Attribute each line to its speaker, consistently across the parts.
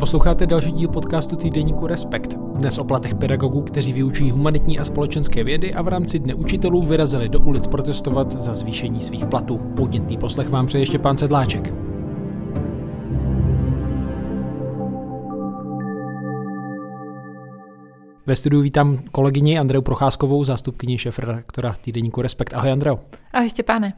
Speaker 1: Posloucháte další díl podcastu týdeníku Respekt. Dnes o platech pedagogů, kteří vyučují humanitní a společenské vědy a v rámci Dne učitelů vyrazili do ulic protestovat za zvýšení svých platů. Podnětný poslech vám přeje ještě pán Sedláček. Ve studiu vítám kolegyni Andreu Procházkovou, zástupkyni šéf-redaktora týdeníku Respekt. Ahoj Andreo.
Speaker 2: Ahoj Štěpáne.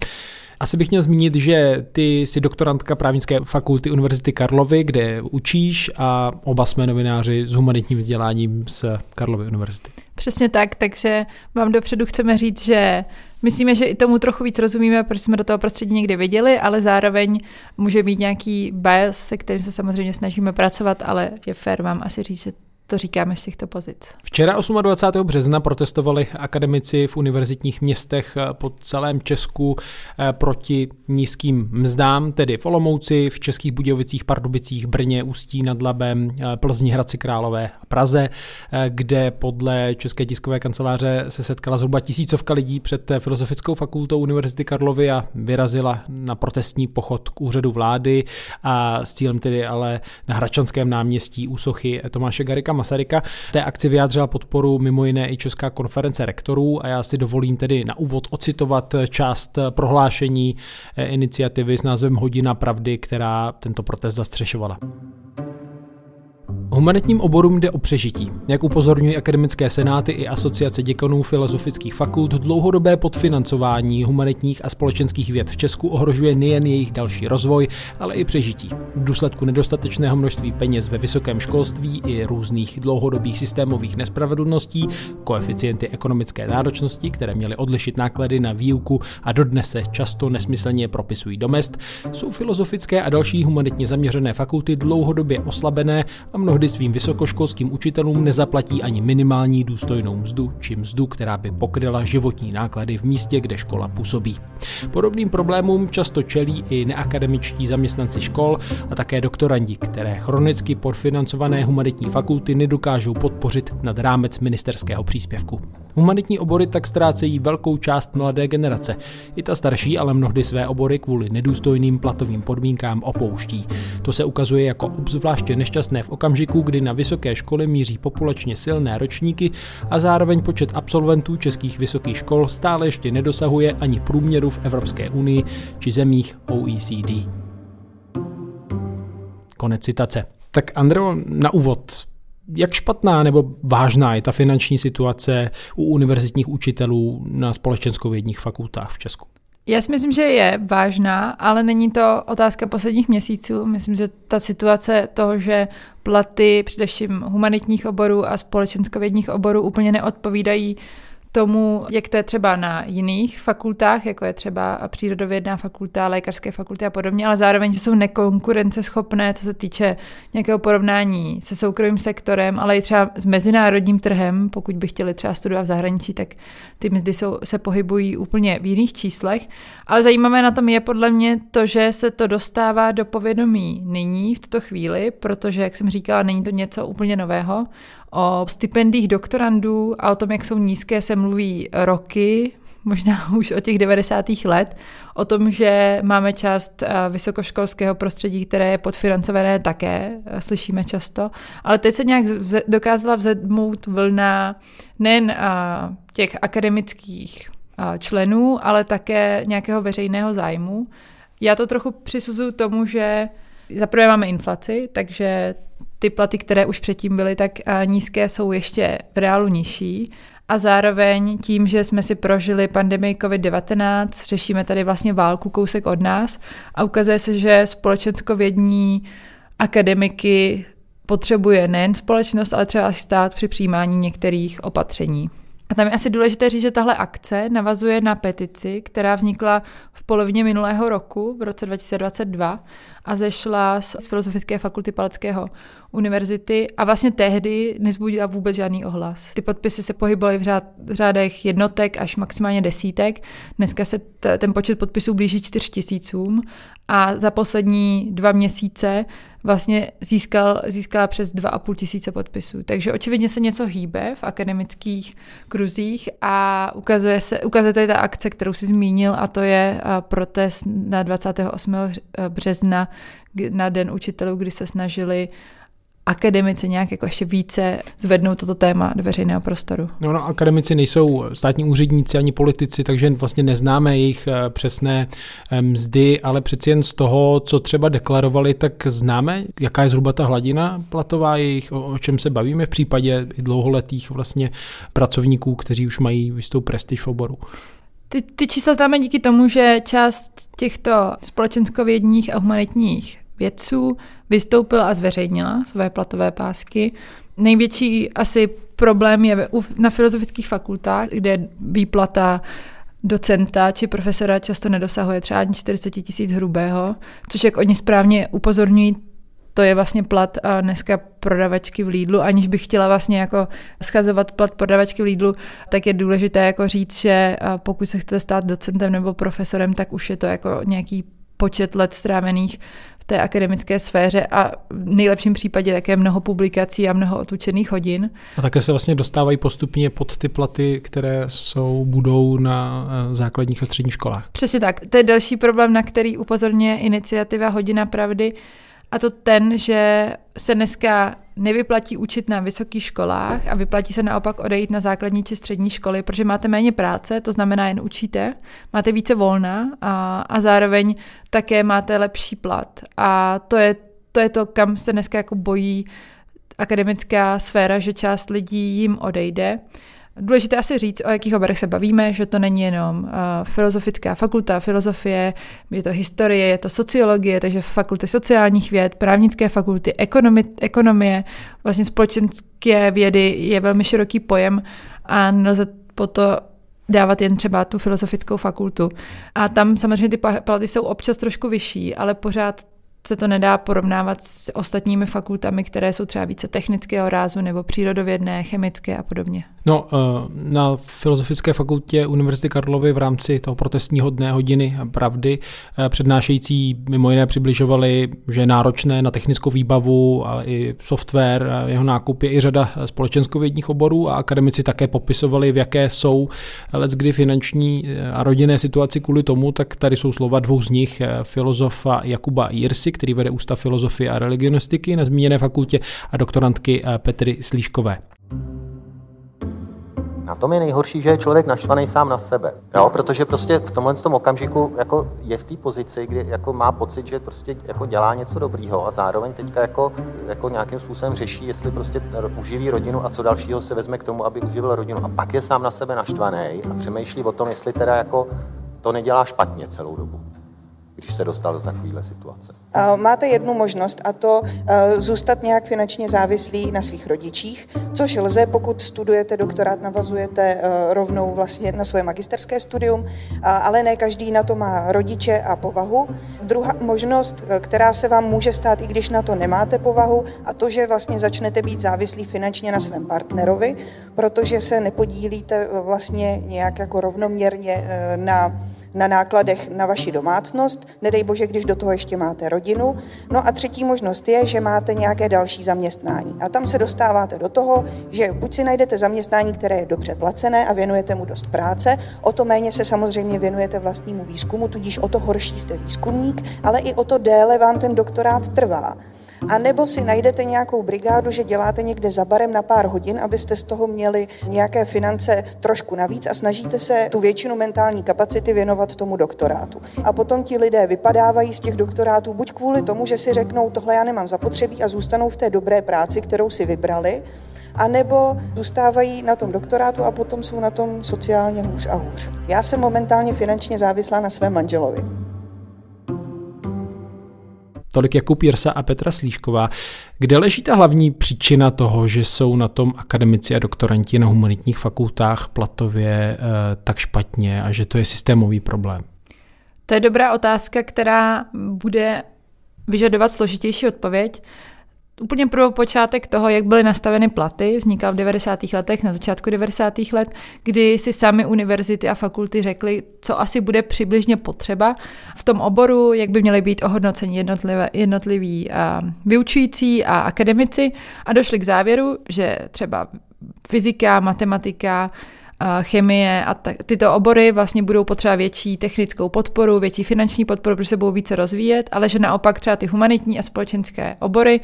Speaker 1: Asi bych měl zmínit, že ty jsi doktorantka právnické fakulty Univerzity Karlovy, kde učíš a oba jsme novináři s humanitním vzděláním z Karlovy univerzity.
Speaker 2: Přesně tak, takže vám dopředu chceme říct, že myslíme, že i tomu trochu víc rozumíme, protože jsme do toho prostředí někdy viděli, ale zároveň může být nějaký bias, se kterým se samozřejmě snažíme pracovat, ale je fér vám asi říct, že to říkáme z těchto pozic.
Speaker 1: Včera 28. března protestovali akademici v univerzitních městech po celém Česku eh, proti nízkým mzdám, tedy v Olomouci, v Českých Budějovicích, Pardubicích, Brně, Ústí nad Labem, eh, Plzni, Hradci Králové a Praze, eh, kde podle České tiskové kanceláře se setkala zhruba tisícovka lidí před Filozofickou fakultou Univerzity Karlovy a vyrazila na protestní pochod k úřadu vlády a s cílem tedy ale na Hračanském náměstí u sochy Tomáše Garika Masaryka. Té akci vyjádřila podporu mimo jiné i Česká konference rektorů a já si dovolím tedy na úvod ocitovat část prohlášení eh, iniciativy s názvem Hodina pravdy, která tento protest zastřešovala. Humanitním oborům jde o přežití. Jak upozorňují akademické senáty i asociace děkanů filozofických fakult, dlouhodobé podfinancování humanitních a společenských věd v Česku ohrožuje nejen jejich další rozvoj, ale i přežití. V důsledku nedostatečného množství peněz ve vysokém školství i různých dlouhodobých systémových nespravedlností, koeficienty ekonomické náročnosti, které měly odlišit náklady na výuku a dodnes se často nesmyslně propisují do mest, jsou filozofické a další humanitně zaměřené fakulty dlouhodobě oslabené a mnohdy mnohdy svým vysokoškolským učitelům nezaplatí ani minimální důstojnou mzdu či mzdu, která by pokryla životní náklady v místě, kde škola působí. Podobným problémům často čelí i neakademičtí zaměstnanci škol a také doktorandi, které chronicky podfinancované humanitní fakulty nedokážou podpořit nad rámec ministerského příspěvku. Humanitní obory tak ztrácejí velkou část mladé generace. I ta starší ale mnohdy své obory kvůli nedůstojným platovým podmínkám opouští. To se ukazuje jako obzvláště nešťastné v okamžiku, kdy na vysoké školy míří populačně silné ročníky a zároveň počet absolventů českých vysokých škol stále ještě nedosahuje ani průměru v Evropské unii či zemích OECD. Konec citace. Tak Andreo, na úvod, jak špatná nebo vážná je ta finanční situace u univerzitních učitelů na společenskovědních fakultách v Česku?
Speaker 2: Já si myslím, že je vážná, ale není to otázka posledních měsíců. Myslím, že ta situace toho, že platy především humanitních oborů a společenskovědních oborů úplně neodpovídají tomu, jak to je třeba na jiných fakultách, jako je třeba přírodovědná fakulta, lékařské fakulty a podobně, ale zároveň, že jsou nekonkurenceschopné, co se týče nějakého porovnání se soukromým sektorem, ale i třeba s mezinárodním trhem, pokud by chtěli třeba studovat v zahraničí, tak ty mzdy jsou, se pohybují úplně v jiných číslech. Ale zajímavé na tom je podle mě to, že se to dostává do povědomí nyní, v tuto chvíli, protože, jak jsem říkala, není to něco úplně nového. O stipendích doktorandů a o tom, jak jsou nízké, se mluví roky, možná už od těch 90. let, o tom, že máme část eh, vysokoškolského prostředí, které je podfinancované také, eh, slyšíme často, ale teď se nějak dokázala vzedmout vlna nejen eh, těch akademických členů, ale také nějakého veřejného zájmu. Já to trochu přisuzuju tomu, že zaprvé máme inflaci, takže ty platy, které už předtím byly tak nízké, jsou ještě v reálu nižší. A zároveň tím, že jsme si prožili pandemii COVID-19, řešíme tady vlastně válku kousek od nás a ukazuje se, že společenskovědní akademiky potřebuje nejen společnost, ale třeba stát při přijímání některých opatření. A tam je asi důležité říct, že tahle akce navazuje na petici, která vznikla v polovině minulého roku, v roce 2022, a zešla z, z Filozofické fakulty Palackého univerzity a vlastně tehdy nezbudila vůbec žádný ohlas. Ty podpisy se pohybovaly v, řád, řádech jednotek až maximálně desítek. Dneska se t, ten počet podpisů blíží čtyř tisícům a za poslední dva měsíce vlastně získal, získala přes 2,5 tisíce podpisů. Takže očividně se něco hýbe v akademických kruzích a ukazuje se, ukazuje to ta akce, kterou si zmínil a to je protest na 28. března na Den učitelů, kdy se snažili akademici nějak jako ještě více zvednou toto téma do veřejného prostoru.
Speaker 1: No, no, akademici nejsou státní úředníci ani politici, takže vlastně neznáme jejich eh, přesné eh, mzdy, ale přeci jen z toho, co třeba deklarovali, tak známe, jaká je zhruba ta hladina platová jejich, o, o čem se bavíme v případě dlouholetých vlastně pracovníků, kteří už mají jistou prestiž v oboru.
Speaker 2: Ty, ty čísla známe díky tomu, že část těchto společenskovědních a humanitních vědců vystoupila a zveřejnila své platové pásky. Největší asi problém je na filozofických fakultách, kde výplata docenta či profesora často nedosahuje třeba ani 40 tisíc hrubého, což jak oni správně upozorňují, to je vlastně plat a dneska prodavačky v Lidlu, aniž bych chtěla vlastně jako schazovat plat prodavačky v Lidlu, tak je důležité jako říct, že pokud se chcete stát docentem nebo profesorem, tak už je to jako nějaký počet let strávených té akademické sféře a v nejlepším případě také mnoho publikací a mnoho otučených hodin.
Speaker 1: A také se vlastně dostávají postupně pod ty platy, které jsou, budou na eh, základních a středních školách.
Speaker 2: Přesně tak. To je další problém, na který upozorňuje iniciativa Hodina pravdy, a to ten, že se dneska nevyplatí učit na vysokých školách a vyplatí se naopak odejít na základní či střední školy, protože máte méně práce, to znamená jen učíte, máte více volna a, a zároveň také máte lepší plat. A to je, to je to, kam se dneska jako bojí akademická sféra, že část lidí jim odejde. Důležité asi říct, o jakých oborech se bavíme, že to není jenom uh, filozofická fakulta filozofie, je to historie, je to sociologie, takže fakulty sociálních věd, právnické fakulty, ekonomi, ekonomie, vlastně společenské vědy je velmi široký pojem a nelze to dávat jen třeba tu filozofickou fakultu. A tam samozřejmě ty platy jsou občas trošku vyšší, ale pořád se to nedá porovnávat s ostatními fakultami, které jsou třeba více technického rázu nebo přírodovědné, chemické a podobně.
Speaker 1: No, eh, na Filozofické fakultě Univerzity Karlovy v rámci toho protestního dne hodiny pravdy eh, přednášející mimo jiné přibližovali, že je náročné na technickou výbavu, ale i software, jeho nákup je i řada společenskovědních oborů a akademici také popisovali, v jaké jsou let kdy finanční eh, a rodinné situaci kvůli tomu, tak tady jsou slova dvou z nich, filozofa Jakuba Jirsy, který vede Ústav filozofie a religionistiky na zmíněné fakultě a doktorantky Petry Slíškové.
Speaker 3: Na tom je nejhorší, že je člověk naštvaný sám na sebe. Jo? Protože prostě v tomhle tom okamžiku jako je v té pozici, kdy jako má pocit, že prostě jako dělá něco dobrýho a zároveň teďka jako, jako nějakým způsobem řeší, jestli prostě uživí rodinu a co dalšího se vezme k tomu, aby uživil rodinu. A pak je sám na sebe naštvaný a přemýšlí o tom, jestli teda jako to nedělá špatně celou dobu když se dostal do takovéhle situace?
Speaker 4: Máte jednu možnost a to zůstat nějak finančně závislý na svých rodičích, což lze, pokud studujete doktorát, navazujete rovnou vlastně na svoje magisterské studium, ale ne každý na to má rodiče a povahu. Druhá možnost, která se vám může stát, i když na to nemáte povahu, a to, že vlastně začnete být závislí finančně na svém partnerovi, protože se nepodílíte vlastně nějak jako rovnoměrně na na nákladech na vaši domácnost, nedej bože, když do toho ještě máte rodinu. No a třetí možnost je, že máte nějaké další zaměstnání. A tam se dostáváte do toho, že buď si najdete zaměstnání, které je dobře placené a věnujete mu dost práce, o to méně se samozřejmě věnujete vlastnímu výzkumu, tudíž o to horší jste výzkumník, ale i o to déle vám ten doktorát trvá. A nebo si najdete nějakou brigádu, že děláte někde za barem na pár hodin, abyste z toho měli nějaké finance trošku navíc a snažíte se tu většinu mentální kapacity věnovat tomu doktorátu. A potom ti lidé vypadávají z těch doktorátů buď kvůli tomu, že si řeknou, tohle já nemám zapotřebí a zůstanou v té dobré práci, kterou si vybrali, a nebo zůstávají na tom doktorátu a potom jsou na tom sociálně hůř a hůř. Já jsem momentálně finančně závislá na svém manželovi.
Speaker 1: Tolik Jakub Jirsa a Petra Slíšková. Kde leží ta hlavní příčina toho, že jsou na tom akademici a doktoranti na humanitních fakultách platově e, tak špatně a že to je systémový problém?
Speaker 2: To je dobrá otázka, která bude vyžadovat složitější odpověď. Úplně pro počátek toho, jak byly nastaveny platy, vznikal v 90. letech, na začátku 90. let, kdy si sami univerzity a fakulty řekly, co asi bude přibližně potřeba v tom oboru, jak by měly být ohodnoceni jednotliví vyučující a akademici a došli k závěru, že třeba fyzika, matematika, chemie a tyto obory vlastně budou potřebovat větší technickou podporu, větší finanční podporu, protože se budou více rozvíjet, ale že naopak třeba ty humanitní a společenské obory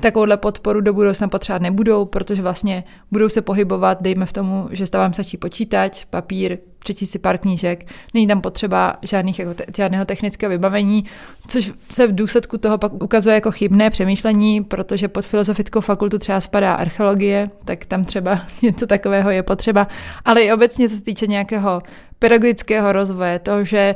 Speaker 2: takovouhle podporu do budoucna potřebovat nebudou, protože vlastně budou se pohybovat, dejme v tomu, že stavám stačí počítač, papír, přečíst si pár knížek, není tam potřeba žádných, jako te, žádného technického vybavení, což se v důsledku toho pak ukazuje jako chybné přemýšlení, protože pod filozofickou fakultu třeba spadá archeologie, tak tam třeba něco takového je potřeba, ale i obecně co se týče nějakého pedagogického rozvoje, toho, že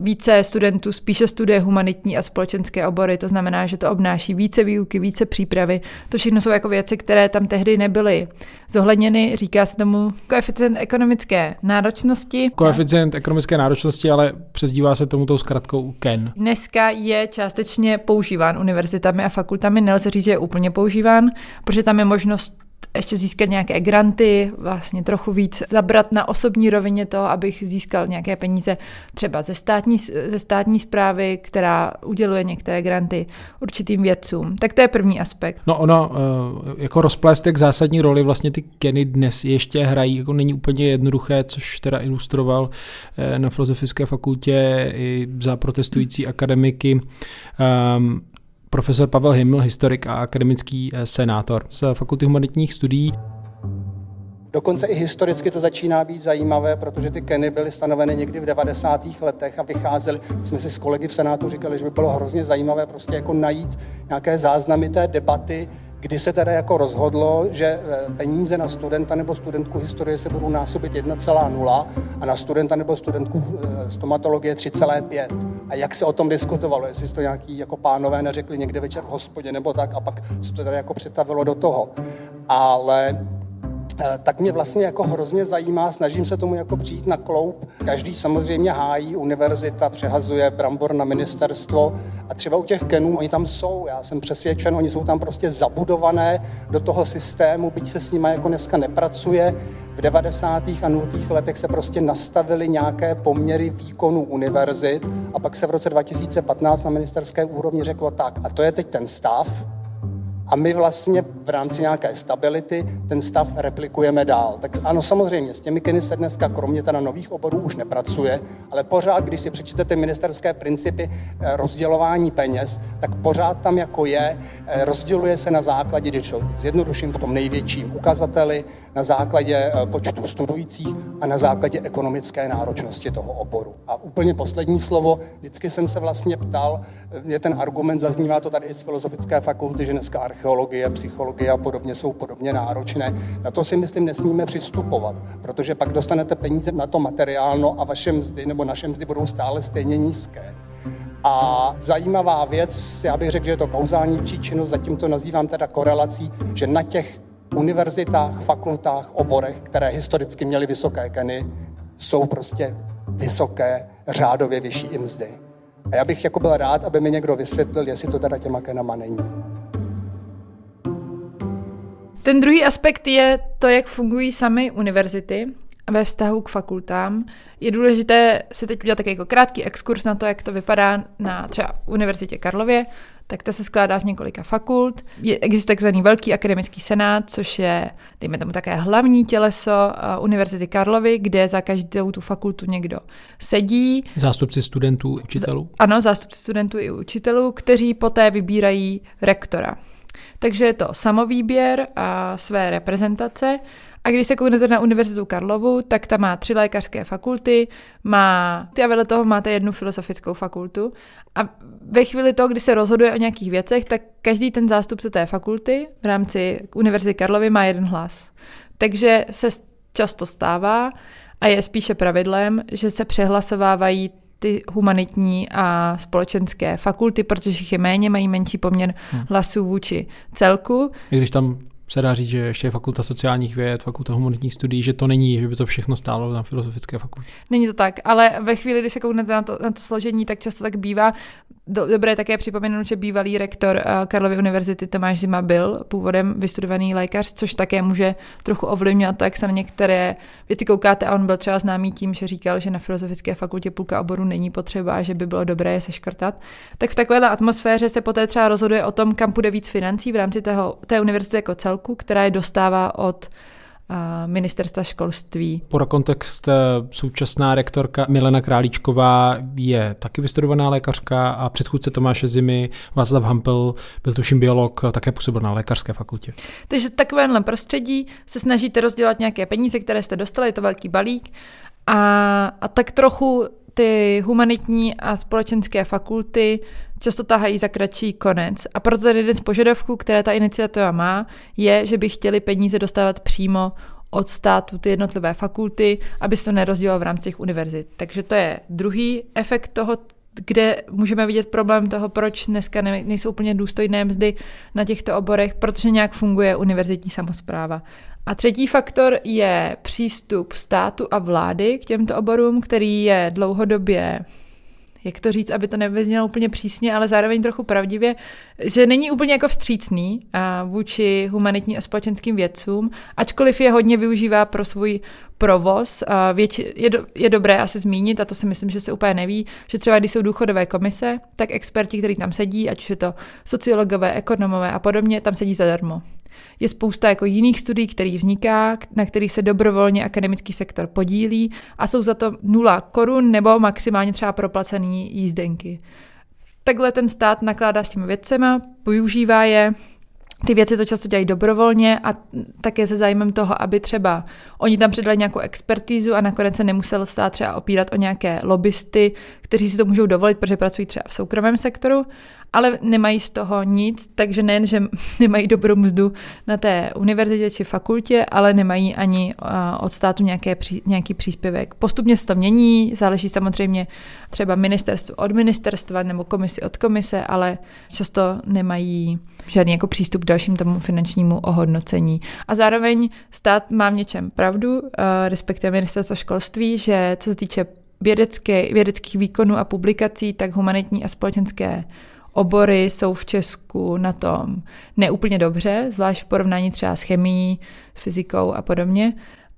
Speaker 2: více studentů spíše studuje humanitní a společenské obory, to znamená, že to obnáší více výuky, více přípravy. To všechno jsou jako věci, které tam tehdy nebyly zohledněny. Říká se tomu koeficient ekonomické náročnosti.
Speaker 1: Koeficient ekonomické náročnosti, ale přezdívá se tomu tou zkratkou KEN.
Speaker 2: Dneska je částečně používán univerzitami a fakultami, nelze říct, že je úplně používán, protože tam je možnost ještě získat nějaké granty, vlastně trochu víc zabrat na osobní rovině toho, abych získal nějaké peníze třeba ze státní, ze státní zprávy, která uděluje některé granty určitým vědcům. Tak to je první aspekt.
Speaker 1: No ono, eh, jako rozpléstek zásadní roli vlastně ty Kenny dnes ještě hrají, jako není úplně jednoduché, což teda ilustroval eh, na Filozofické fakultě i za protestující akademiky um, profesor Pavel Himmel, historik a akademický eh, senátor z Fakulty humanitních studií.
Speaker 5: Dokonce i historicky to začíná být zajímavé, protože ty keny byly stanoveny někdy v 90. letech a vycházely. Jsme si s kolegy v Senátu říkali, že by bylo hrozně zajímavé prostě jako najít nějaké záznamy té debaty, kdy se teda jako rozhodlo, že eh, peníze na studenta nebo studentku historie se budou násobit 1,0 a na studenta nebo studentku eh, stomatologie 3,5. A jak se o tom diskutovalo, jestli to nějaký jako pánové neřekli někde večer v hospodě nebo tak a pak se to teda jako přetavilo do toho. Ale tak mě vlastně jako hrozně zajímá, snažím se tomu jako přijít na kloup. Každý samozřejmě hájí, univerzita přehazuje brambor na ministerstvo a třeba u těch kenů, oni tam jsou, já jsem přesvědčen, oni jsou tam prostě zabudované do toho systému, byť se s nimi jako dneska nepracuje. V 90. a 0. letech se prostě nastavily nějaké poměry výkonu univerzit a pak se v roce 2015 na ministerské úrovni řeklo tak, a to je teď ten stav, a my vlastně v rámci nějaké stability ten stav replikujeme dál. Tak ano, samozřejmě, s těmi kiny se dneska kromě teda nových oborů už nepracuje, ale pořád, když si přečtete ministerské principy eh, rozdělování peněz, tak pořád tam jako je, eh, rozděluje se na základě, když zjednoduším v tom největším ukazateli, na základě eh, počtu studujících a na základě ekonomické náročnosti toho oboru. A úplně poslední slovo, vždycky jsem se vlastně ptal, je ten argument, zaznívá to tady i z Filozofické fakulty, že dneska archeologie, psychologie a podobně jsou podobně náročné. Na to si myslím nesmíme přistupovat, protože pak dostanete peníze na to materiálno a vaše mzdy nebo naše mzdy budou stále stejně nízké. A zajímavá věc, já bych řekl, že je to kauzální příčinu, zatím to nazývám teda korelací, že na těch univerzitách, fakultách, oborech, které historicky měly vysoké keny, jsou prostě vysoké, řádově vyšší i mzdy. A já bych jako byl rád, aby mi někdo vysvětlil, jestli to teda těma kenama není.
Speaker 2: Ten druhý aspekt je to, jak fungují samy univerzity ve vztahu k fakultám. Je důležité si teď udělat takový jako krátký exkurs na to, jak to vypadá na třeba Univerzitě Karlově, tak ta se skládá z několika fakult. Je, existuje takzvaný velký akademický senát, což je, dejme tomu, také hlavní těleso uh, Univerzity Karlovy, kde za každou tu fakultu někdo sedí.
Speaker 1: Zástupci studentů, učitelů?
Speaker 2: Z, ano, zástupci studentů i učitelů, kteří poté vybírají rektora. Takže je to samovýběr a své reprezentace. A když se kouknete na Univerzitu Karlovu, tak ta má tři lékařské fakulty, má, ty a vedle toho máte jednu filozofickou fakultu. A ve chvíli toho, kdy se rozhoduje o nějakých věcech, tak každý ten zástupce té fakulty v rámci Univerzity Karlovy má jeden hlas. Takže se často stává a je spíše pravidlem, že se přehlasovávají ty humanitní a společenské fakulty, protože jich je méně, mají menší poměr hmm. hlasů vůči celku.
Speaker 1: I když tam se dá říct, že ještě je fakulta sociálních věd, fakulta humanitních studií, že to není, že by to všechno stálo na filozofické fakultě.
Speaker 2: Není to tak, ale ve chvíli, kdy se kouknete na to, na to složení, tak často tak bývá. Dobré také připomenout, že bývalý rektor eh, Karlovy univerzity Tomáš Zima byl původem vystudovaný lékař, což také může trochu ovlivňovat to, jak se na některé věci koukáte. A on byl třeba známý tím, že říkal, že na filozofické fakultě půlka oboru není potřeba a že by bylo dobré je seškrtat. Tak v takovéhle atmosféře se poté třeba rozhoduje o tom, kam půjde víc financí v rámci tého, té univerzity jako celku, která je dostává od ministerstva školství.
Speaker 1: Pro kontext současná rektorka Milena Králíčková je taky vystudovaná lékařka a předchůdce Tomáše Zimy Václav Hampel byl tuším biolog, také působil na lékařské fakultě.
Speaker 2: Takže takovéhle prostředí se snažíte rozdělat nějaké peníze, které jste dostali, je to velký balík a, a tak trochu ty humanitní a společenské fakulty často tahají za kratší konec. A proto ten jeden z požadavků, které ta iniciativa má, je, že by chtěli peníze dostávat přímo od státu ty jednotlivé fakulty, aby se to nerozdělilo v rámci těch univerzit. Takže to je druhý efekt toho, kde můžeme vidět problém toho, proč dneska nejsou úplně důstojné mzdy na těchto oborech, protože nějak funguje univerzitní samozpráva. A třetí faktor je přístup státu a vlády k těmto oborům, který je dlouhodobě jak to říct, aby to nevyznělo úplně přísně, ale zároveň trochu pravdivě, že není úplně jako vstřícný vůči humanitní a společenským vědcům, ačkoliv je hodně využívá pro svůj provoz. Větši, je, do, je dobré asi zmínit, a to si myslím, že se úplně neví, že třeba když jsou důchodové komise, tak experti, kteří tam sedí, ať už je to sociologové, ekonomové a podobně, tam sedí zadarmo. Je spousta jako jiných studií, který vzniká, na kterých se dobrovolně akademický sektor podílí a jsou za to nula korun nebo maximálně třeba proplacený jízdenky. Takhle ten stát nakládá s těmi věcema, využívá je, ty věci to často dělají dobrovolně a také se zájmem toho, aby třeba oni tam předali nějakou expertízu a nakonec se nemusel stát třeba opírat o nějaké lobbysty, kteří si to můžou dovolit, protože pracují třeba v soukromém sektoru, ale nemají z toho nic, takže nejen, že nemají dobrou mzdu na té univerzitě či fakultě, ale nemají ani od státu nějaké, nějaký příspěvek. Postupně se to mění, záleží samozřejmě třeba ministerstvo od ministerstva nebo komisi od komise, ale často nemají žádný jako přístup k dalším tomu finančnímu ohodnocení. A zároveň stát má v něčem pravdu, respektive ministerstvo školství, že co se týče vědecké, vědeckých výkonů a publikací, tak humanitní a společenské obory jsou v Česku na tom neúplně dobře, zvlášť v porovnání třeba s chemií, fyzikou a podobně.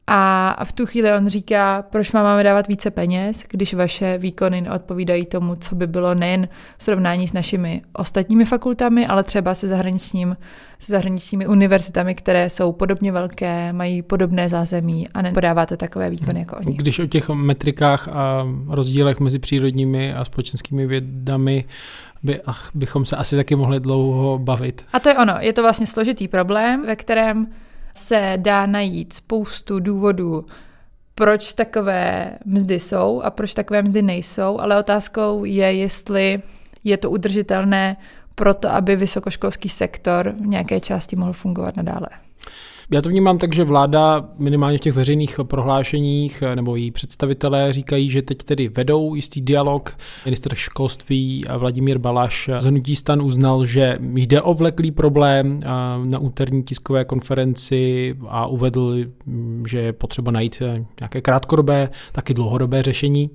Speaker 2: A v tu chvíli on říká, proč vám máme dávat více peněz, když vaše výkony neodpovídají tomu, co by bylo nejen v srovnání s našimi ostatními fakultami, ale třeba se, zahraničním, se zahraničními univerzitami, které jsou podobně velké, mají podobné zázemí a nepodáváte takové výkony jako oni.
Speaker 1: Když o těch metrikách a rozdílech mezi přírodními a společenskými vědami by, ach, bychom se asi taky mohli dlouho bavit.
Speaker 2: A to je ono, je to vlastně složitý problém, ve kterém se dá najít spoustu důvodů, proč takové mzdy jsou a proč takové mzdy nejsou, ale otázkou je, jestli je to udržitelné pro to, aby vysokoškolský sektor v nějaké části mohl fungovat nadále.
Speaker 1: Já to vnímám tak, že vláda minimálně v těch veřejných prohlášeních eh, nebo její představitelé říkají, že teď tedy vedou jistý dialog. Minister školství Vladimír Balaš z Hnutí stan uznal, že jde o vleklý problém eh, na úterní tiskové konferenci a uvedl, mm, že je potřeba najít eh, nějaké krátkodobé, taky dlouhodobé řešení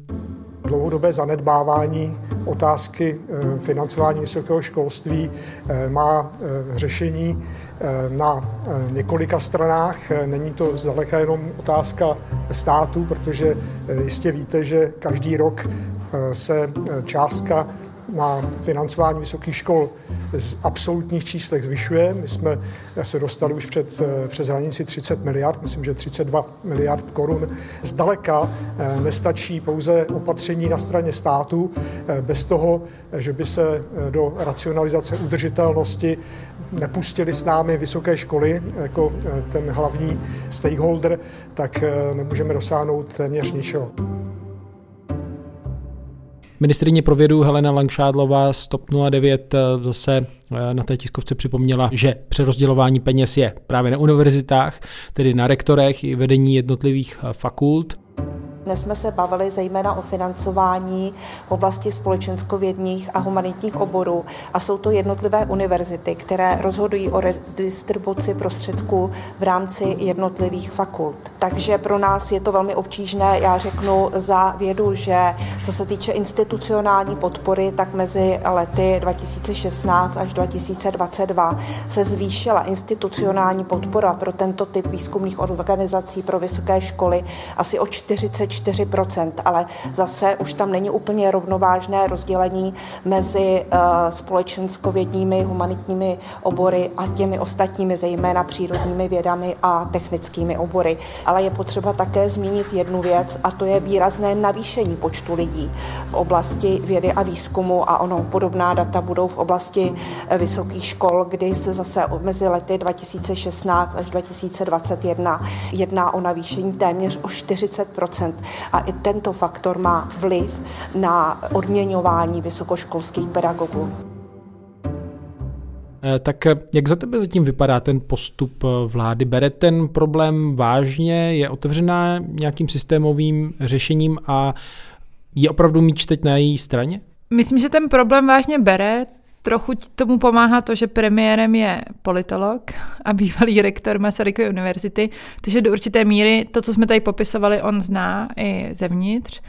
Speaker 6: dlouhodobé zanedbávání otázky financování vysokého školství má řešení Eh, na eh, několika stranách. Eh, není to zdaleka jenom otázka státu, protože jistě víte, že každý rok se částka na financování vysokých škol z absolutních číslech zvyšuje. My jsme se dostali už před, přes hranici 30 miliard, myslím, že 32 miliard korun. Zdaleka nestačí pouze opatření na straně státu, bez toho, že by se do racionalizace udržitelnosti nepustili s námi vysoké školy jako eh, ten hlavní stakeholder, tak eh, nemůžeme dosáhnout téměř ničeho.
Speaker 1: Ministrině pro vědu Helena Langšádlová z TOP 09 eh, zase na té tiskovce připomněla, že přerozdělování peněz je právě na univerzitách, tedy na rektorech i vedení jednotlivých fakult.
Speaker 7: Dnes jsme se bavili zejména o financování v oblasti společenskovědních a humanitních oborů a jsou to jednotlivé univerzity, které rozhodují o redistribuci prostředků v rámci jednotlivých fakult. Takže pro nás je to velmi obtížné, já řeknu za vědu, že co se týče institucionální podpory, tak mezi lety 2016 až 2022 se zvýšila institucionální podpora pro tento typ výzkumných organizací pro vysoké školy asi o 40 4%, ale zase už tam není úplně rovnovážné rozdělení mezi uh, společenskovědními, humanitními obory a těmi ostatními, zejména přírodními vědami a technickými obory. Ale je potřeba také zmínit jednu věc a to je výrazné navýšení počtu lidí v oblasti vědy a výzkumu a ono podobná data budou v oblasti eh, vysokých škol, kdy se zase mezi lety 2016 až 2021 jedná o navýšení téměř o 40 a i tento faktor má vliv na odměňování vysokoškolských pedagogů.
Speaker 1: Eh, tak eh, jak za tebe zatím vypadá ten postup eh, vlády? Bere ten problém vážně? Je otevřená nějakým systémovým řešením a je opravdu míč teď na její straně?
Speaker 2: Myslím, že ten problém vážně bere. Trochu tomu pomáhá to, že premiérem je politolog a bývalý rektor Masarykovy univerzity, takže do určité míry to, co jsme tady popisovali, on zná i zevnitř.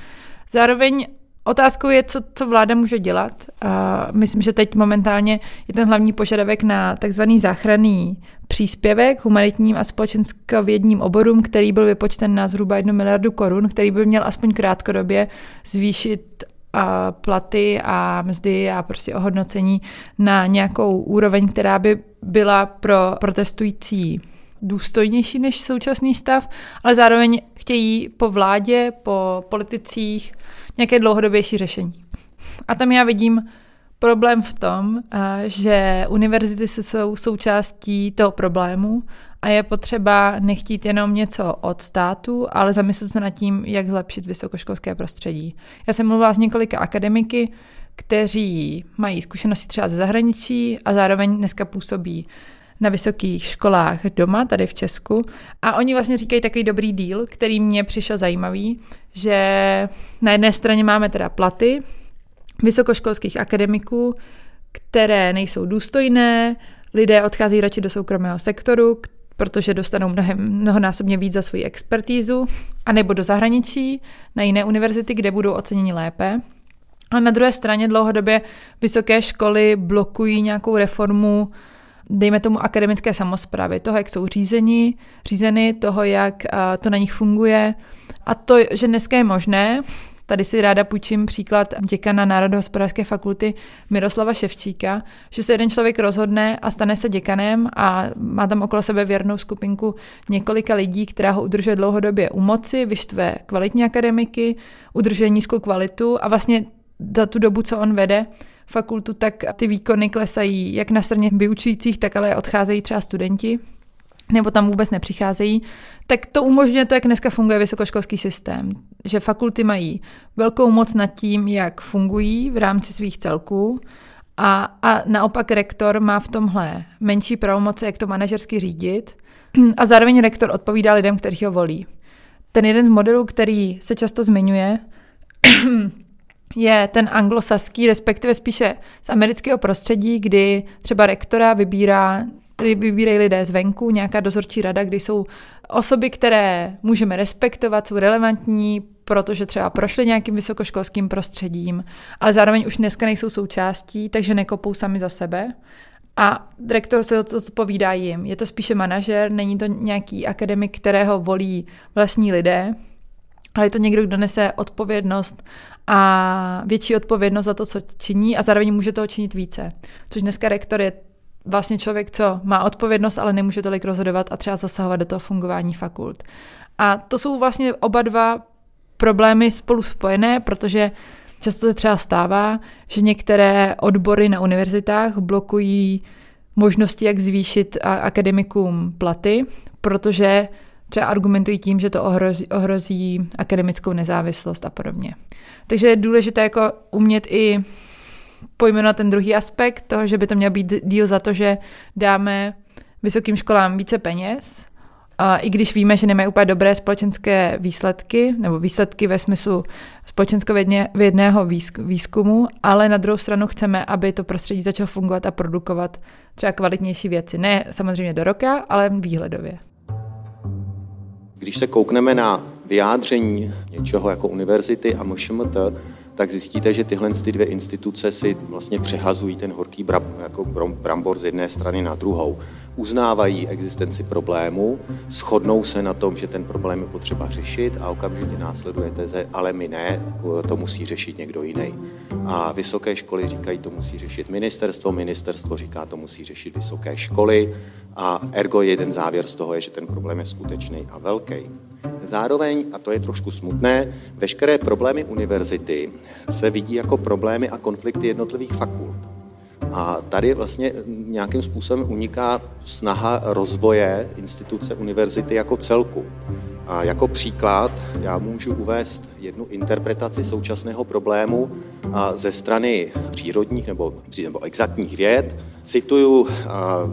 Speaker 2: Zároveň Otázkou je, co, co vláda může dělat. A myslím, že teď momentálně je ten hlavní požadavek na takzvaný záchranný příspěvek humanitním a společenskovědním oborům, který byl vypočten na zhruba 1 miliardu korun, který by měl aspoň krátkodobě zvýšit platy a mzdy a prostě ohodnocení na nějakou úroveň, která by byla pro protestující důstojnější než současný stav, ale zároveň chtějí po vládě, po politicích nějaké dlouhodobější řešení. A tam já vidím problém v tom, že univerzity jsou součástí toho problému a je potřeba nechtít jenom něco od státu, ale zamyslet se nad tím, jak zlepšit vysokoškolské prostředí. Já jsem mluvila s několika akademiky, kteří mají zkušenosti třeba ze zahraničí a zároveň dneska působí na vysokých školách doma, tady v Česku. A oni vlastně říkají takový dobrý díl, který mě přišel zajímavý, že na jedné straně máme teda platy vysokoškolských akademiků, které nejsou důstojné, lidé odchází radši do soukromého sektoru, protože dostanou mnohem, mnohonásobně víc za svoji expertízu, anebo do zahraničí, na jiné univerzity, kde budou oceněni lépe. A na druhé straně dlouhodobě vysoké školy blokují nějakou reformu dejme tomu akademické samozprávy, toho, jak jsou řízeni, řízeny, toho, jak to na nich funguje. A to, že dneska je možné, Tady si ráda půjčím příklad děkana Národohospodářské fakulty Miroslava Ševčíka, že se jeden člověk rozhodne a stane se děkanem a má tam okolo sebe věrnou skupinku několika lidí, která ho udržuje dlouhodobě u moci, vyštve kvalitní akademiky, udržuje nízkou kvalitu a vlastně za tu dobu, co on vede, fakultu, tak ty výkony klesají jak na straně vyučujících, tak ale odcházejí třeba studenti nebo tam vůbec nepřicházejí, tak to umožňuje to, jak dneska funguje vysokoškolský systém. Že fakulty mají velkou moc nad tím, jak fungují v rámci svých celků a, a naopak rektor má v tomhle menší pravomoce, jak to manažersky řídit a zároveň rektor odpovídá lidem, kteří ho volí. Ten jeden z modelů, který se často zmiňuje, je ten anglosaský, respektive spíše z amerického prostředí, kdy třeba rektora vybírá vybírají lidé zvenku, nějaká dozorčí rada, kdy jsou osoby, které můžeme respektovat, jsou relevantní, protože třeba prošly nějakým vysokoškolským prostředím, ale zároveň už dneska nejsou součástí, takže nekopou sami za sebe. A rektor se odpovídá jim. Je to spíše manažer, není to nějaký akademik, kterého volí vlastní lidé, ale je to někdo, kdo nese odpovědnost a větší odpovědnost za to, co činí a zároveň může toho činit více. Což dneska rektor je vlastně člověk, co má odpovědnost, ale nemůže tolik rozhodovat a třeba zasahovat do toho fungování fakult. A to jsou vlastně oba dva problémy spolu spojené, protože často se třeba stává, že některé odbory na univerzitách blokují možnosti, jak zvýšit akademikům platy, protože třeba argumentují tím, že to ohrozí, ohrozí akademickou nezávislost a podobně. Takže je důležité jako umět i pojmenovat ten druhý aspekt toho, že by to měl být díl za to, že dáme vysokým školám více peněz, i když víme, že nemají úplně dobré společenské výsledky, nebo výsledky ve smyslu společenskovědného výzkumu, ale na druhou stranu chceme, aby to prostředí začalo fungovat a produkovat třeba kvalitnější věci. Ne samozřejmě do roka, ale výhledově.
Speaker 3: Když se koukneme na vyjádření něčeho jako univerzity a MŠMT, tak zjistíte, že tyhle ty dvě instituce si vlastně přehazují ten horký bram, jako brambor z jedné strany na druhou. Uznávají existenci problému, shodnou se na tom, že ten problém je potřeba řešit a okamžitě následuje teze, ale my ne, to musí řešit někdo jiný. A vysoké školy říkají, to musí řešit ministerstvo, ministerstvo říká, to musí řešit vysoké školy a ergo jeden závěr z toho je, že ten problém je skutečný a velký. Zároveň, a to je trošku smutné, veškeré problémy univerzity se vidí jako problémy a konflikty jednotlivých fakult. A tady vlastně nějakým způsobem uniká snaha rozvoje instituce univerzity jako celku. A jako příklad já můžu uvést jednu interpretaci současného problému ze strany přírodních nebo, nebo exaktních věd. Cituju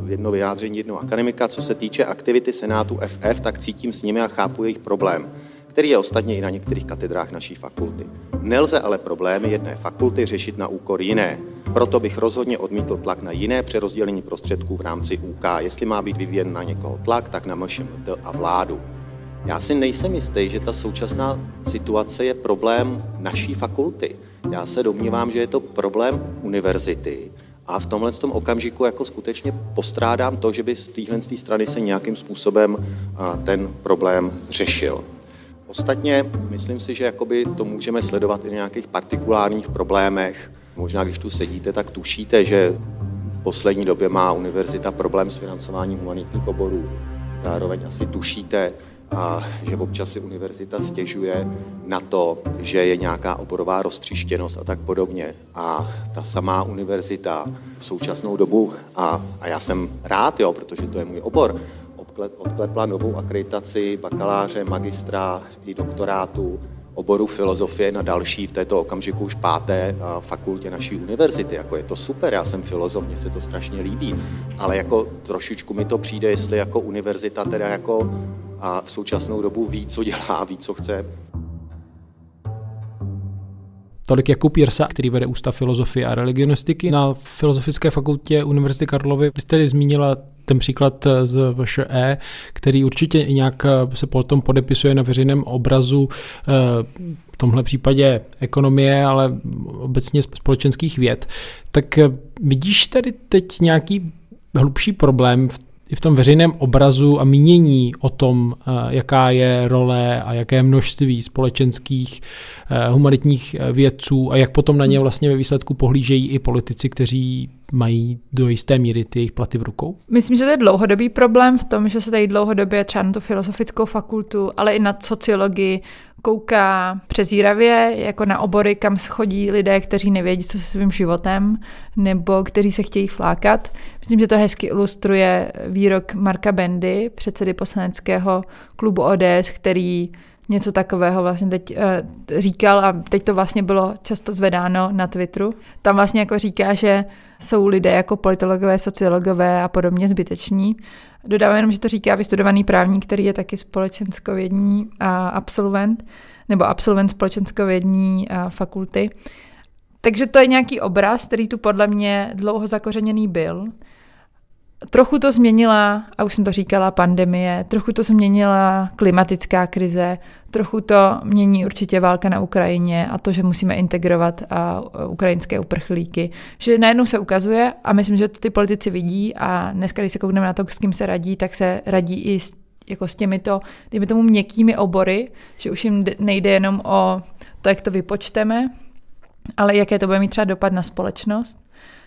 Speaker 3: jedno vyjádření jednoho akademika, co se týče aktivity Senátu FF, tak cítím s nimi a chápu jejich problém který je ostatně i na některých katedrách naší fakulty. Nelze ale problémy jedné fakulty řešit na úkor jiné. Proto bych rozhodně odmítl tlak na jiné přerozdělení prostředků v rámci UK. Jestli má být vyvíjen na někoho tlak, tak na MŠMT a vládu. Já si nejsem jistý, že ta současná situace je problém naší fakulty. Já se domnívám, že je to problém univerzity. A v tomhle tom okamžiku jako skutečně postrádám to, že by z téhle strany se nějakým způsobem ten problém řešil. Ostatně myslím si, že jakoby to můžeme sledovat i v nějakých partikulárních problémech. Možná, když tu sedíte, tak tušíte, že v poslední době má univerzita problém s financováním humanitních oborů. Zároveň asi tušíte, a že občas si univerzita stěžuje na to, že je nějaká oborová roztřištěnost a tak podobně. A ta samá univerzita v současnou dobu, a, a já jsem rád, jo, protože to je můj obor, odklepla novou akreditaci bakaláře, magistra i doktorátu oboru filozofie na další v této okamžiku už páté fakultě naší univerzity. Jako je to super, já jsem filozof, mně se to strašně líbí, ale jako trošičku mi to přijde, jestli jako univerzita teda jako a v současnou dobu ví, co dělá, ví, co chce.
Speaker 1: Tolik Jakub Jirsa, který vede Ústav filozofie a religionistiky na Filozofické fakultě Univerzity Karlovy. Vy jste zmínila ten příklad z VŠE, který určitě nějak se potom podepisuje na veřejném obrazu eh, v tomhle případě ekonomie, ale obecně společenských věd. Tak eh, vidíš tady teď nějaký hlubší problém v i v tom veřejném obrazu a mínění o tom, eh, jaká je role a jaké množství společenských eh, humanitních eh, vědců a jak potom na ně vlastně ve výsledku pohlížejí i politici, kteří mají do jisté míry ty jejich platy v rukou?
Speaker 2: Myslím, že to je dlouhodobý problém v tom, že se tady dlouhodobě třeba na tu filozofickou fakultu, ale i na sociologii kouká přezíravě, jako na obory, kam chodí lidé, kteří nevědí, co se svým životem, nebo kteří se chtějí flákat. Myslím, že to hezky ilustruje výrok Marka Bendy, předsedy poslaneckého klubu ODS, který něco takového vlastně teď uh, říkal a teď to vlastně bylo často zvedáno na Twitteru. Tam vlastně jako říká, že jsou lidé jako politologové, sociologové a podobně zbyteční. Dodávám jenom, že to říká vystudovaný právník, který je taky společenskovědní a absolvent, nebo absolvent společenskovědní a fakulty. Takže to je nějaký obraz, který tu podle mě dlouho zakořeněný byl. Trochu to změnila, a už jsem to říkala, pandemie, trochu to změnila klimatická krize, trochu to mění určitě válka na Ukrajině a to, že musíme integrovat a, ukrajinské uprchlíky. Že najednou se ukazuje, a myslím, že to ty politici vidí a dneska, když se koukneme na to, s kým se radí, tak se radí i s, jako s těmito, dejme tomu měkkými obory, že už jim nejde jenom o to, jak to vypočteme, ale jaké to bude mít třeba dopad na společnost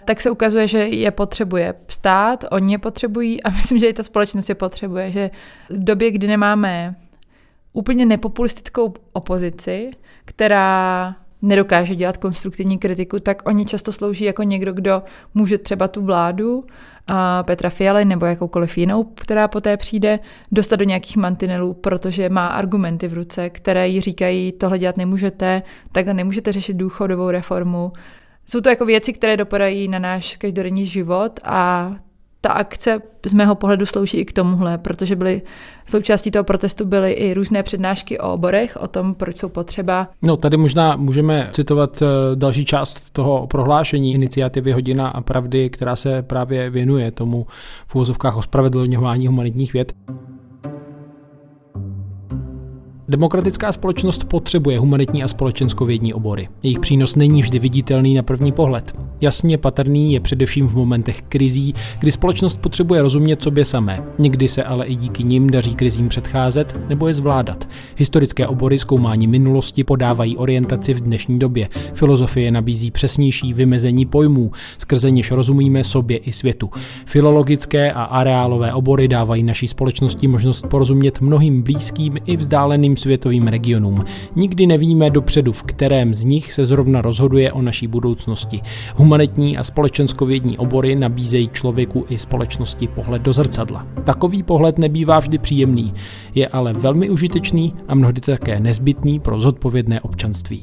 Speaker 2: tak se ukazuje, že je potřebuje stát, oni je potřebují a myslím, že i ta společnost je potřebuje, že v době, kdy nemáme úplně nepopulistickou opozici, která nedokáže dělat konstruktivní kritiku, tak oni často slouží jako někdo, kdo může třeba tu vládu a Petra Fialy nebo jakoukoliv jinou, která poté přijde, dostat do nějakých mantinelů, protože má argumenty v ruce, které jí říkají, tohle dělat nemůžete, takhle nemůžete řešit důchodovou reformu, jsou to jako věci, které dopadají na náš každodenní život a ta akce z mého pohledu slouží i k tomuhle, protože byly součástí toho protestu byly i různé přednášky o oborech, o tom, proč jsou potřeba.
Speaker 1: No tady možná můžeme citovat eh, další část toho prohlášení iniciativy Hodina a pravdy, která se právě věnuje tomu v úvozovkách ospravedlňování humanitních věd. Demokratická společnost potřebuje humanitní a společenskovědní obory. Jejich přínos není vždy viditelný na první pohled. Jasně patrný je především v momentech krizí, kdy společnost potřebuje rozumět sobě samé. Někdy se ale i díky nim daří krizím předcházet nebo je zvládat. Historické obory zkoumání minulosti podávají orientaci v dnešní době. Filozofie nabízí přesnější vymezení pojmů, skrze něž rozumíme sobě i světu. Filologické a areálové obory dávají naší společnosti možnost porozumět mnohým blízkým i vzdáleným světovým regionům. Nikdy nevíme dopředu, v kterém z nich se zrovna rozhoduje o naší budoucnosti. Humanitní a společenskovědní obory nabízejí člověku i společnosti pohled do zrcadla. Takový pohled nebývá vždy příjemný, je ale velmi užitečný a mnohdy také nezbytný pro zodpovědné občanství.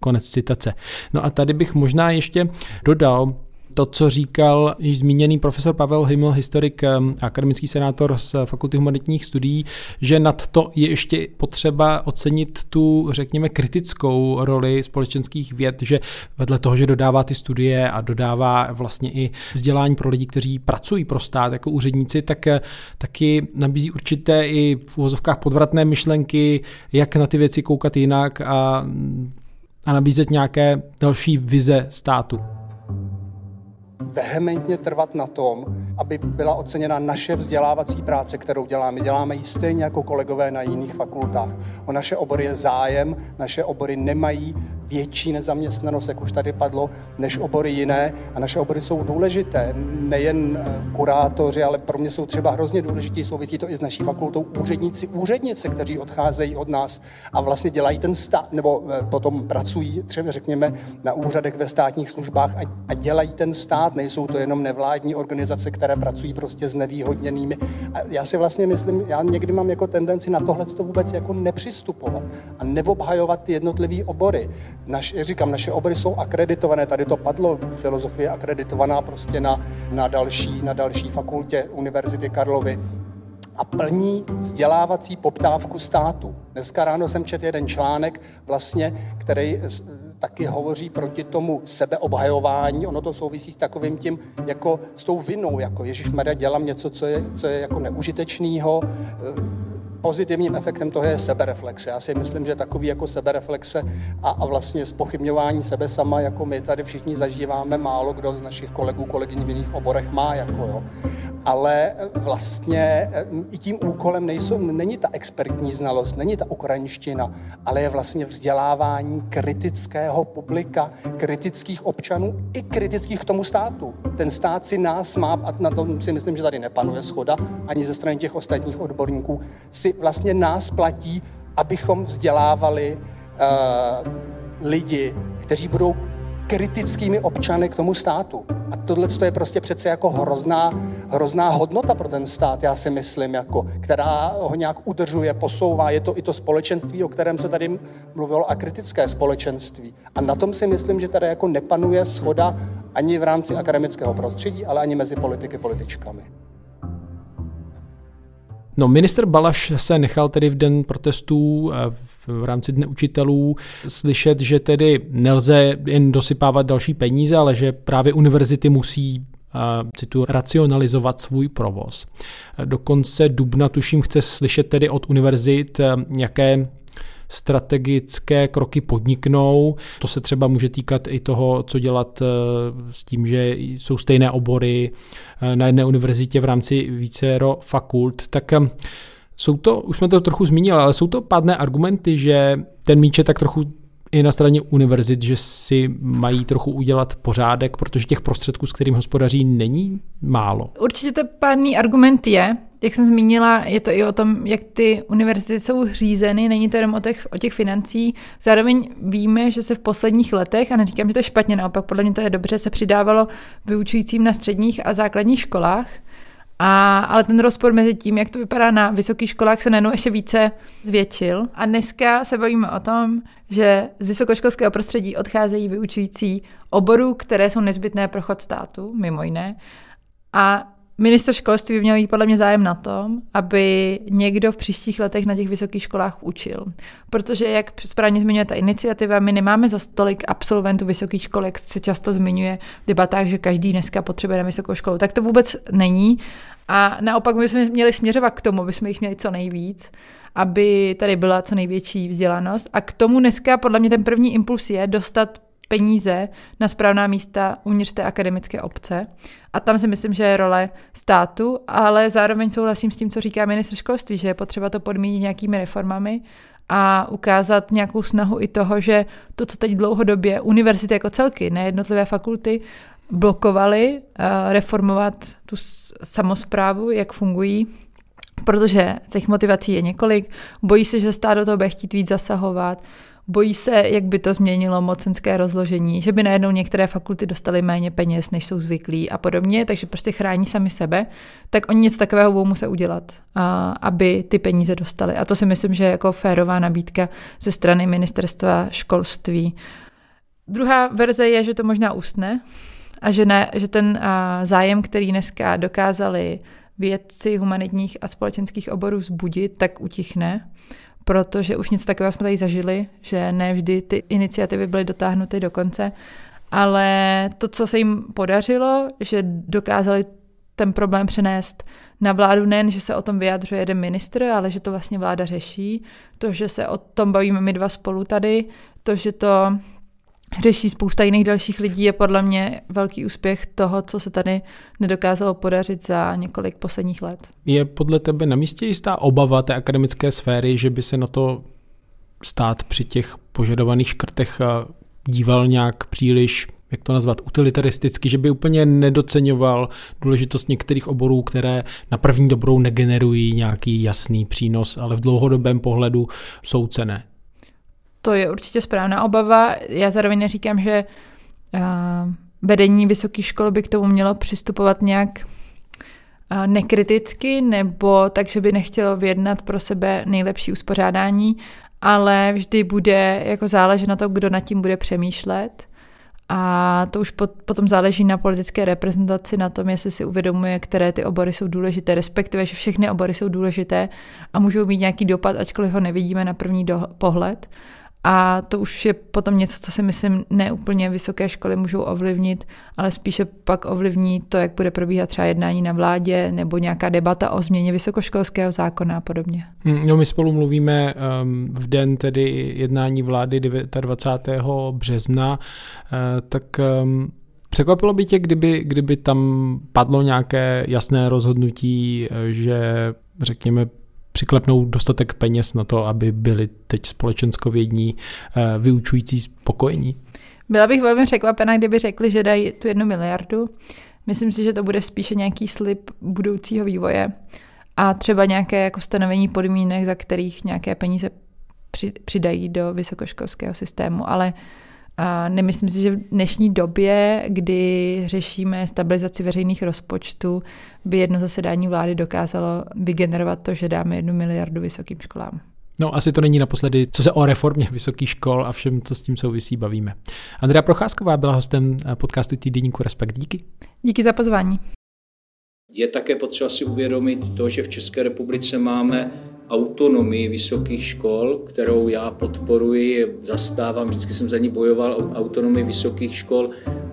Speaker 1: Konec citace. No a tady bych možná ještě dodal, to, co říkal již zmíněný profesor Pavel Himmel, historik akademický senátor z Fakulty humanitních studií, že nad to je ještě potřeba ocenit tu, řekněme, kritickou roli společenských věd, že vedle toho, že dodává ty studie a dodává vlastně i vzdělání pro lidi, kteří pracují pro stát jako úředníci, tak taky nabízí určité i v uvozovkách podvratné myšlenky, jak na ty věci koukat jinak a, a nabízet nějaké další vize státu
Speaker 5: vehementně trvat na tom, aby byla oceněna naše vzdělávací práce, kterou děláme. Děláme ji stejně jako kolegové na jiných fakultách. O naše obory je zájem, naše obory nemají větší nezaměstnanost, jak už tady padlo, než obory jiné. A naše obory jsou důležité. Nejen eh, kurátoři, ale pro mě jsou třeba hrozně důležitý. Souvisí to i s naší fakultou úředníci, úřednice, kteří odcházejí od nás a vlastně dělají ten stát, nebo eh, potom pracují třeba řekněme na úřadech ve státních službách a, a dělají ten stát. Nejsou to jenom nevládní organizace, které pracují prostě s nevýhodněnými. A já si vlastně myslím, já někdy mám jako tendenci na tohle to vůbec jako nepřistupovat a neobhajovat ty jednotlivé obory. Naš, říkám, naše obory jsou akreditované, tady to padlo, filozofie akreditovaná prostě na, na, další, na další fakultě Univerzity Karlovy a plní vzdělávací poptávku státu. Dneska ráno jsem četl jeden článek, vlastně, který taky hovoří proti tomu sebeobhajování. Ono to souvisí s takovým tím, jako s tou vinou, jako Ježíš Maria dělám něco, co je, co je jako neužitečného, pozitivním efektem toho je sebereflexe. Já si myslím, že takový jako sebereflexe a, a vlastně spochybňování sebe sama, jako my tady všichni zažíváme, málo kdo z našich kolegů, kolegyní v jiných oborech má. Jako, jo. Ale vlastně eh, i tím úkolem nejsou, není ta expertní znalost, není ta ukrajinština, ale je vlastně vzdělávání kritického publika, kritických občanů i kritických k tomu státu. Ten stát si nás má, a na tom si myslím, že tady nepanuje schoda, ani ze strany těch ostatních odborníků, si vlastně nás platí, abychom vzdělávali uh, lidi, kteří budou kritickými občany k tomu státu. A tohle je prostě přece jako hrozná, hrozná hodnota pro ten stát, já si myslím, jako, která ho nějak udržuje, posouvá. Je to i to společenství, o kterém se tady mluvilo, a kritické společenství. A na tom si myslím, že tady jako nepanuje schoda ani v rámci akademického prostředí, ale ani mezi politiky političkami.
Speaker 1: No, minister Balaš se nechal tedy v den protestů eh, v rámci Dne učitelů slyšet, že tedy nelze jen dosypávat další peníze, ale že právě univerzity musí eh, citu, racionalizovat svůj provoz. Do konce dubna, tuším, chce slyšet tedy od univerzit, eh, jaké strategické kroky podniknou. To se třeba může týkat i toho, co dělat eh, s tím, že jsou stejné obory eh, na jedné univerzitě v rámci vícero fakult. Tak eh, jsou to, už jsme to trochu zmínili, ale jsou to pádné argumenty, že ten míč je tak trochu i na straně univerzit, že si mají trochu udělat pořádek, protože těch prostředků, s kterým hospodaří, není málo.
Speaker 2: Určitě to pádný argument je. Jak jsem zmínila, je to i o tom, jak ty univerzity jsou řízeny, není to jenom o těch, o těch financí. Zároveň víme, že se v posledních letech, a neříkám, že to je špatně, naopak podle mě to je dobře, se přidávalo vyučujícím na středních a základních školách, a, ale ten rozpor mezi tím, jak to vypadá na vysokých školách, se najednou ještě více zvětšil. A dneska se bavíme o tom, že z vysokoškolského prostředí odcházejí vyučující oborů, které jsou nezbytné pro chod státu, mimo jiné. A Minister školství by měl mít podle mě zájem na tom, aby někdo v příštích letech na těch vysokých školách učil. Protože, jak správně zmiňuje ta iniciativa, my nemáme za stolik absolventů vysokých škol, jak se často zmiňuje v debatách, že každý dneska potřebuje na vysokou školu. Tak to vůbec není. A naopak my jsme měli směřovat k tomu, aby jsme jich měli co nejvíc, aby tady byla co největší vzdělanost. A k tomu dneska podle mě ten první impuls je dostat peníze na správná místa uvnitř té akademické obce. A tam si myslím, že je role státu, ale zároveň souhlasím s tím, co říká ministr školství, že je potřeba to podmínit nějakými reformami a ukázat nějakou snahu i toho, že to, co teď dlouhodobě univerzity jako celky, ne jednotlivé fakulty, blokovali uh, reformovat tu samozprávu, jak fungují, protože těch motivací je několik. Bojí se, že stát do toho bude chtít víc zasahovat, bojí se, jak by to změnilo mocenské rozložení, že by najednou některé fakulty dostaly méně peněz, než jsou zvyklí a podobně, takže prostě chrání sami sebe, tak oni něco takového budou muset udělat, aby ty peníze dostali. A to si myslím, že je jako férová nabídka ze strany ministerstva školství. Druhá verze je, že to možná usne a že, ne, že ten zájem, který dneska dokázali vědci humanitních a společenských oborů zbudit, tak utichne protože už něco takového jsme tady zažili, že ne vždy ty iniciativy byly dotáhnuty do konce, ale to, co se jim podařilo, že dokázali ten problém přenést na vládu nejen, že se o tom vyjadřuje jeden ministr, ale že to vlastně vláda řeší, to, že se o tom bavíme my dva spolu tady, to, že to řeší spousta jiných dalších lidí, je podle mě velký úspěch toho, co se tady nedokázalo podařit za několik posledních let.
Speaker 1: Je podle tebe na místě jistá obava té akademické sféry, že by se na to stát při těch požadovaných škrtech eh, díval nějak příliš jak to nazvat, utilitaristicky, že by úplně nedoceňoval důležitost některých oborů, které na první dobrou negenerují nějaký jasný přínos, ale v dlouhodobém pohledu jsou cené
Speaker 2: to je určitě správná obava. Já zároveň neříkám, že uh, vedení vysoké školy by k tomu mělo přistupovat nějak uh, nekriticky nebo tak, že by nechtělo vyjednat pro sebe nejlepší uspořádání, ale vždy bude jako záležet na to, kdo nad tím bude přemýšlet. A to už pot, potom záleží na politické reprezentaci, na tom, jestli si uvědomuje, které ty obory jsou důležité, respektive, že všechny obory jsou důležité a můžou mít nějaký dopad, ačkoliv ho nevidíme na první do, pohled. A to už je potom něco, co si myslím neúplně vysoké školy můžou ovlivnit, ale spíše pak ovlivní to, jak bude probíhat třeba jednání na vládě nebo nějaká debata o změně vysokoškolského zákona a podobně.
Speaker 1: Hmm, no my spolu mluvíme um, v den tedy jednání vlády 29. března, uh, tak um, Překvapilo by tě, kdyby, kdyby tam padlo nějaké jasné rozhodnutí, eh, že řekněme přiklepnou dostatek peněz na to, aby byli teď společenskovědní eh, vyučující spokojení?
Speaker 2: Byla bych velmi překvapená, kdyby řekli, že dají tu jednu miliardu. Myslím si, že to bude spíše nějaký slib budoucího vývoje a třeba nějaké jako stanovení podmínek, za kterých nějaké peníze přidají do vysokoškolského systému, ale a nemyslím si, že v dnešní době, kdy řešíme stabilizaci veřejných rozpočtů, by jedno zasedání vlády dokázalo vygenerovat to, že dáme jednu miliardu vysokým školám.
Speaker 1: No, asi to není naposledy, co se o reformě vysokých škol a všem, co s tím souvisí, bavíme. Andrea Procházková byla hostem podcastu Týdeníku Respekt. Díky.
Speaker 2: Díky za pozvání.
Speaker 8: Je také potřeba si uvědomit to, že v České republice máme autonomii vysokých škol, kterou já podporuji, zastávám, vždycky jsem za ní bojoval, autonomii vysokých škol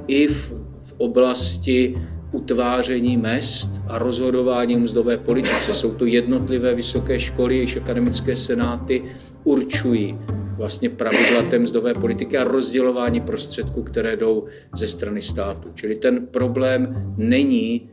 Speaker 8: i v, v oblasti utváření mest a rozhodování mzdové politice. Jsou to jednotlivé vysoké školy, jejichž akademické senáty určují vlastně pravidla té mzdové politiky a rozdělování prostředků, které jdou ze strany státu. Čili ten problém není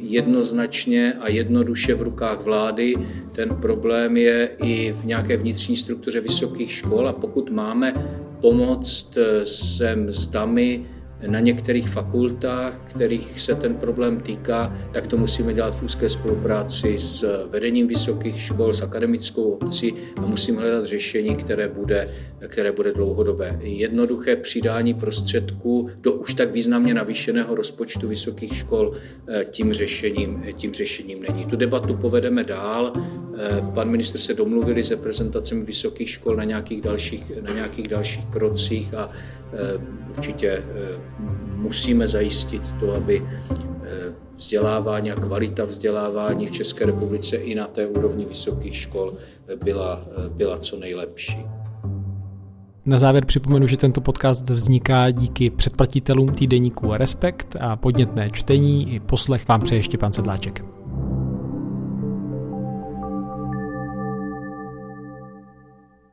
Speaker 8: jednoznačně a jednoduše v rukách vlády. Ten problém je i v nějaké vnitřní struktuře vysokých škol a pokud máme pomoct se mzdami, na některých fakultách, kterých se ten problém týká, tak to musíme dělat v úzké spolupráci s vedením vysokých škol, s akademickou obcí a musíme hledat řešení, které bude, které bude dlouhodobé. Jednoduché přidání prostředků do už tak významně navýšeného rozpočtu vysokých škol eh, tím řešením, tím řešením není. Tu debatu povedeme dál. Eh, pan minister se domluvili s reprezentacemi vysokých škol na nějakých dalších, na nějakých dalších krocích a Eh, určitě eh, musíme zajistit to, aby eh, vzdělávání a kvalita vzdělávání v České republice i na té úrovni vysokých škol byla, byla co nejlepší.
Speaker 1: Na závěr připomenu, že tento podcast vzniká díky předplatitelům týdeníku Respekt a podnětné čtení i poslech vám přeje Štěpán Sedláček.